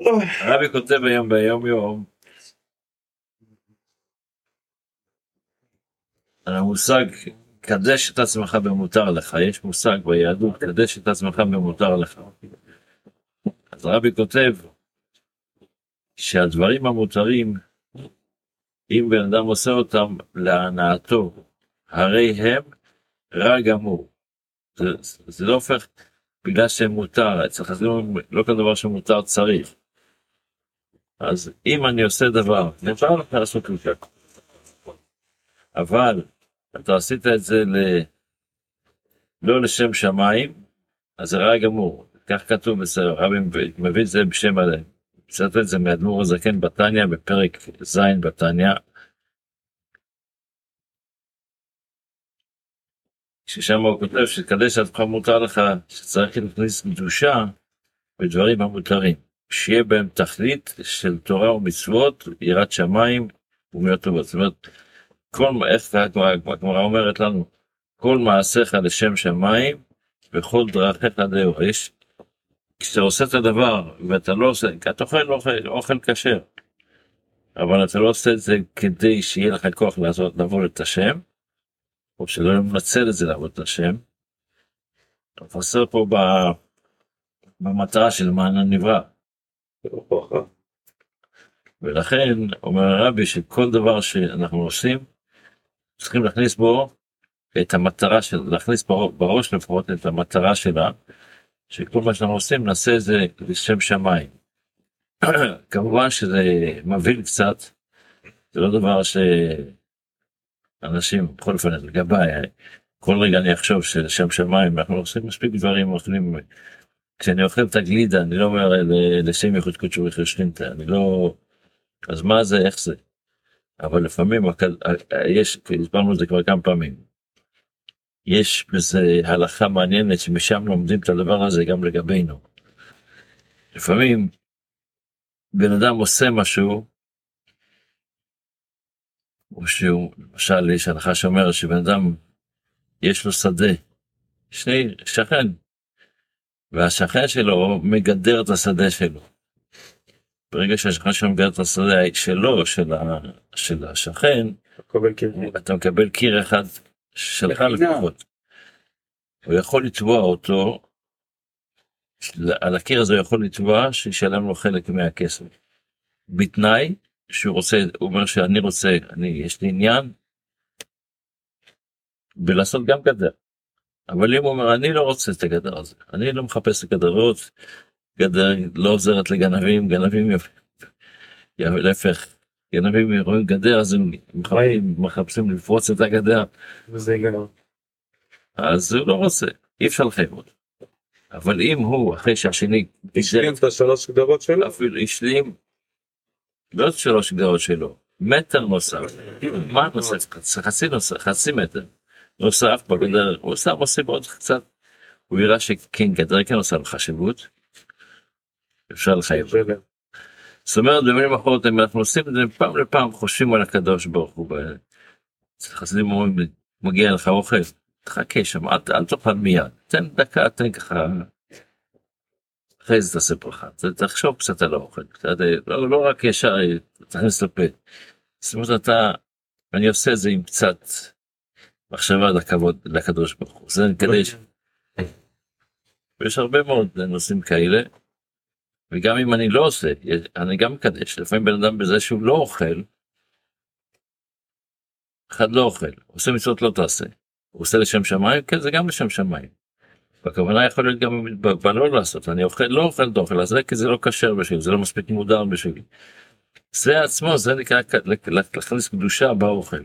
הרבי כותב היום ביום יום על המושג קדש את עצמך במותר לך, יש מושג ביהדות קדש את עצמך במותר לך. אז הרבי כותב שהדברים המותרים, אם בן אדם עושה אותם להנאתו, הרי הם רע גמור. זה, זה לא הופך בגלל שהם מותר, אצל חסידים לא כל דבר שמותר צריך. אז אם אני עושה דבר, מותר לך לעשות ככה. אבל אתה עשית את זה ל... לא לשם שמיים, אז זה רע גמור. כך כתוב בסדר, רבי מביא את זה בשם הלב. ציטט את זה מאדמו"ר הזקן בתניא, בפרק ז' בתניא. ששם הוא כותב שקדש עצמך מותר לך, שצריך להכניס קדושה בדברים המותרים. שיהיה בהם תכלית של תורה ומצוות, יראת שמיים ומיות טובות. זאת אומרת, כל, איך הגמרא אומרת לנו, כל מעשיך לשם שמיים וכל דרכיך דהו. יש, כשאתה עושה את הדבר ואתה לא עושה, כי אתה אוכל אוכל, אוכל כשר, אבל אתה לא עושה את זה כדי שיהיה לך כוח לעשות, לעבוד את השם, או שלא מנצל את זה לעבוד את השם. אתה מפסר פה ב, במטרה של מען הנברא. ולכן אומר הרבי שכל דבר שאנחנו עושים צריכים להכניס בו את המטרה של להכניס בראש לפחות את המטרה שלה שכל מה שאנחנו עושים נעשה את זה לשם שמיים. כמובן שזה מבהיל קצת זה לא דבר שאנשים בכל אופן לגביי כל רגע אני אחשוב שלשם שמיים אנחנו עושים מספיק דברים אוכלים כשאני אוכל את הגלידה אני לא אומר לשם יחוד קודשו וחשכינתא אני לא אז מה זה איך זה. אבל לפעמים יש הסברנו את זה כבר כמה פעמים. יש בזה הלכה מעניינת שמשם לומדים את הדבר הזה גם לגבינו. לפעמים בן אדם עושה משהו או שהוא למשל יש הלכה שאומרת שבן אדם יש לו שדה שני שכן והשכן שלו מגדר את השדה שלו. ברגע שהשכן שלו מגדר את השדה שלו של, ה, של השכן אתה מקבל קיר אחד שלך לפחות. הוא יכול לתבוע אותו על הקיר הזה הוא יכול לתבוע שישלם לו חלק מהכסף. בתנאי שהוא רוצה הוא אומר שאני רוצה אני יש לי עניין בלעשות גם גדר. אבל אם הוא אומר אני לא רוצה את הגדר הזה אני לא מחפש את הגדרות גדר לא עוזרת לגנבים גנבים להפך גנבים רואים גדר אז הם מחפשים, מחפשים לפרוץ את הגדר. אז הוא לא רוצה אי אפשר לחייב אותו. אבל אם הוא אחרי שהשני השלים את השלוש גדרות שלו? אפילו השלים לא את שלוש גדרות שלו מטר נוסף. מה נוסף? חצי נוסף חצי מטר נוסף בגדר הוא שם עושה עוד קצת הוא יראה שכן גדר כן עושה לו חשיבות אפשר לחייב. זאת אומרת במילים אחרות אם אנחנו עושים את זה פעם לפעם חושבים על הקדוש ברוך הוא. חסידים אומרים מגיע לך אוכל תחכה שם אל, אל תאכל מיד תן דקה תן ככה. אחרי זה תעשה ברכה תחשוב קצת על האוכל קצת, לא, לא רק ישר תכניס לפה. זאת אומרת אתה אני עושה את זה עם קצת מחשבה לכבוד לקדוש ברוך הוא זה כדי ש... ויש הרבה מאוד נושאים כאלה. וגם אם אני לא עושה אני גם מקדש לפעמים בן אדם בזה שהוא לא אוכל. אחד לא אוכל עושה מצוות לא תעשה. הוא עושה לשם שמיים כן זה גם לשם שמיים. הכוונה יכול להיות גם בלא לעשות אני אוכל לא אוכל את האוכל הזה כי זה לא כשר בשבילי זה לא מספיק מודר בשבילי. זה עצמו זה נקרא להכניס קדושה באוכל.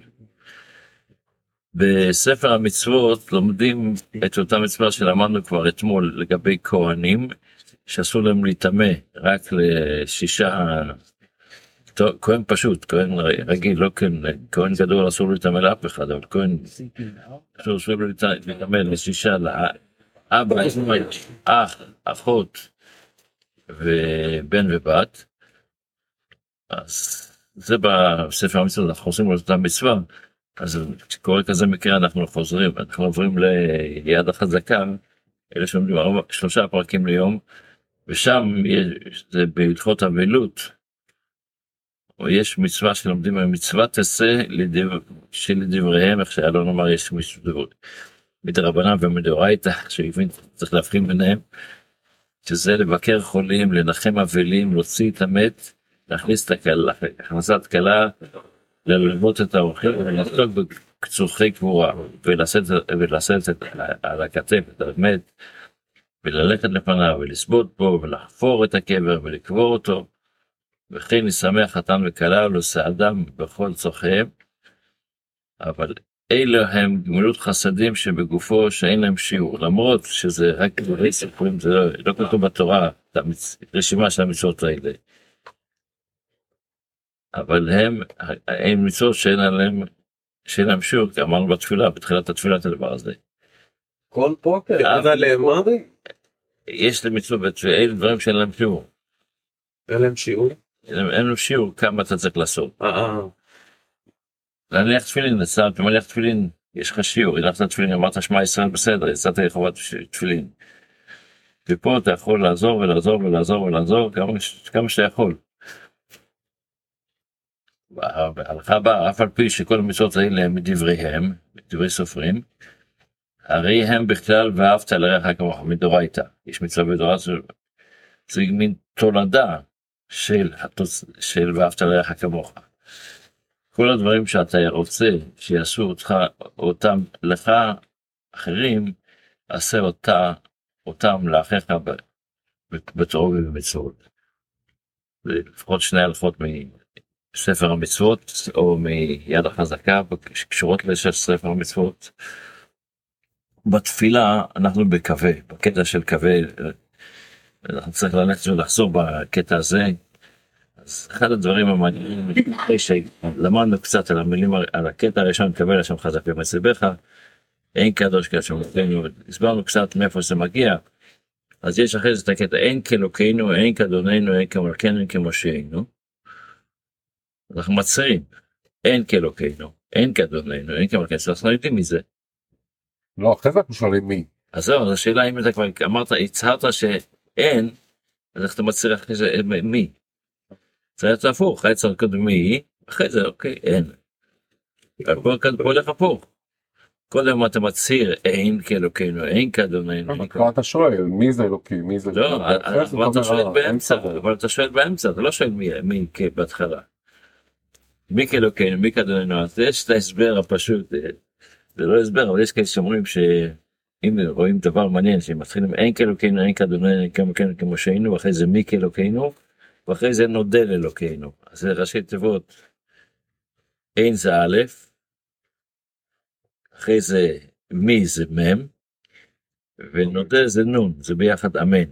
בספר המצוות לומדים את אותה מצווה שלמדנו כבר אתמול לגבי כהנים שאסור להם להיטמא רק לשישה כהן פשוט כהן רגיל לא כהן כהן גדול אסור להיטמא לאף אחד אבל כהן אסור להיטמא לשישה לאבא אח אחות ובן ובת. אז זה בספר המצוות אנחנו עושים על אותה מצווה אז כשקורה כזה מקרה אנחנו חוזרים אנחנו עוברים ליד החזקה אלה שלומדים שלושה פרקים ליום ושם זה בהלכות אבלות, או יש מצווה שלומדים, מצווה תעשה לדבר, שלדבריהם, איך שאלון אמר, יש מצווה מדרבנן ומדאורייתא, שהבין, צריך להבחין ביניהם, שזה לבקר חולים, לנחם אבלים, להוציא את המת, להכניס את הכלה, הכנסת כלה, ללמוד את האורחים ולעסוק בקצורכי קבורה, ולשאת את על הכתף את המת, וללכת לפניו, ולסבוד בו, ולחפור את הקבר, ולקבור אותו, וכן לשמח חתן וכלה ולסעדם בכל צורכיהם. אבל אלה הם גמילות חסדים שבגופו שאין להם שיעור, למרות שזה רק דברי סיפורים, זה לא, לא כתוב בתורה, רשימה של המצוות האלה. אבל הם, הם מצוות שאין עליהם, שאין להם כי אמרנו בתפילה, בתחילת התפילה את הדבר הזה. כל פוקר, אין עליהם מה? יש למצוות בתפילה, אלה דברים שאין להם שיעור. אין להם שיעור? אין להם שיעור כמה אתה צריך לעשות. אה, אה. להניח תפילין, אתה מניח תפילין, יש לך שיעור, הנחת תפילין, אמרת שמע ישראל בסדר, יצאת לחובת תפילין. ופה אתה יכול לעזור ולעזור ולעזור ולעזור כמה, כמה שאתה יכול. בהלכה הבאה, אף על פי שכל המצוות האלה הם מדבריהם, מדברי סופרים, הרי הם בכלל ואהבת לרעך כמוך מדורייתא. יש מצווה בדורייתא, זה מין תולדה של, של ואהבת לרעך כמוך. כל הדברים שאתה רוצה שיעשו אותך, אותם לך, אחרים, עשה אותה, אותם לאחיך בתורה ובמצוות. לפחות שני הלכות מספר המצוות או מיד החזקה שקשורות לספר המצוות. בתפילה אנחנו בקווה, בקטע של קווה, אנחנו צריך ללכת ולחזור בקטע הזה. אז אחד הדברים המעניינים, אחרי שלמדנו קצת על המילים, על הקטע הראשון, קבל השם חזק במצלבך, אין קדוש כאשר מותנו, הסברנו קצת מאיפה זה מגיע. אז יש אחרי זה את הקטע, אין כאלוקינו, אין כאדוננו, אין כמלכנו, אין כמושענו. אנחנו מצהירים, אין כאלוקינו, אין כאדוננו, אין כמלכנו, אנחנו יודעים מי זה. לא, אחרי זה אנחנו שואלים מי. אז זהו, אז השאלה אם אתה כבר אמרת, הצהרת שאין, אז איך אתה מצהיר אחרי זה מי? צריך להיות הפוך, היה צריך קודם מי, אחרי זה אוקיי, אין. פה הולך הפוך. קודם אתה מצהיר אין כאלוקינו, אין כאדוננו. כבר אתה שואל מי זה אלוקים, מי זה... לא, אבל אתה שואל באמצע, אבל אתה שואל באמצע, אתה לא שואל מי בהתחלה. מי כאלוקינו, מי כאדוננו, אז יש את ההסבר הפשוט, זה לא הסבר, אבל יש כאלה שאומרים שאם רואים דבר מעניין, שמתחילים אין כאלוקינו, אין כאדוננו, אין כאלוקינו כמו שהיינו, ואחרי זה מי כאלוקינו, ואחרי זה נודה לאלוקינו. אז זה ראשי תיבות, אין זה א', אחרי זה מי זה מ', ונודה זה נון, זה ביחד אמן.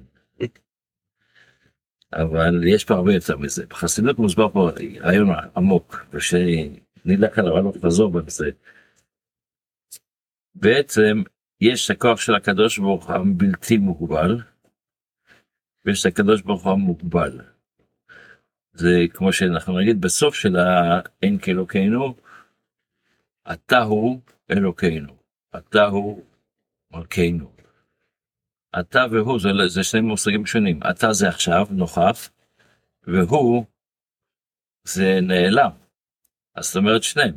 אבל יש פה הרבה יותר מזה. בחסידות מוסבר פה רעיון עמוק, ושנלך עליו הלוך וחזור בזה. בעצם יש הכוח של הקדוש ברוך הוא הבלתי מוגבל, ויש את הקדוש ברוך הוא המוגבל. זה כמו שאנחנו נגיד בסוף של האין כאלוקינו, אתה הוא אלוקינו, אתה הוא מלכנו. אתה והוא זה, זה שני מושגים שונים, אתה זה עכשיו, נוכח, והוא זה נעלם. אז זאת אומרת שניהם.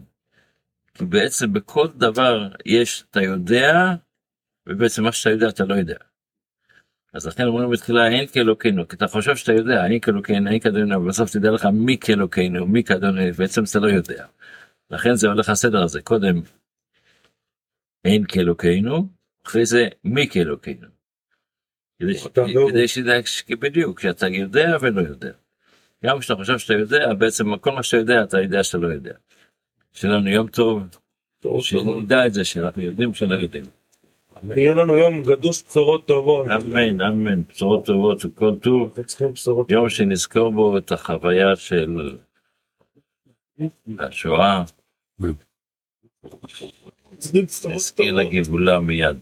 כי בעצם בכל דבר יש, אתה יודע, ובעצם מה שאתה יודע אתה לא יודע. אז לכן אומרים בתחילה אין כאלוקינו, כי אתה חושב שאתה יודע, אין כאלוקינו, אין כאדונינו, ובסוף תדע לך מי כאלוקינו, מי כאדונינו, בעצם אתה לא יודע. לכן זה הולך הסדר הזה, קודם אין כאלוקינו, אחרי זה מי כאלוקינו. כדי שתדע בדיוק, שאתה יודע ולא יודע. גם כשאתה חושב שאתה יודע, בעצם כל מה שאתה יודע, אתה יודע שאתה לא יודע. שיהיה לנו יום טוב, שנדע את זה, שאנחנו יודעים שלא יודעים. יהיה לנו יום גדוש בשורות טובות. אמן, אמן, בשורות טובות וכל טוב. יום שנזכור בו את החוויה של השואה. נזכיר לגבולה מיד.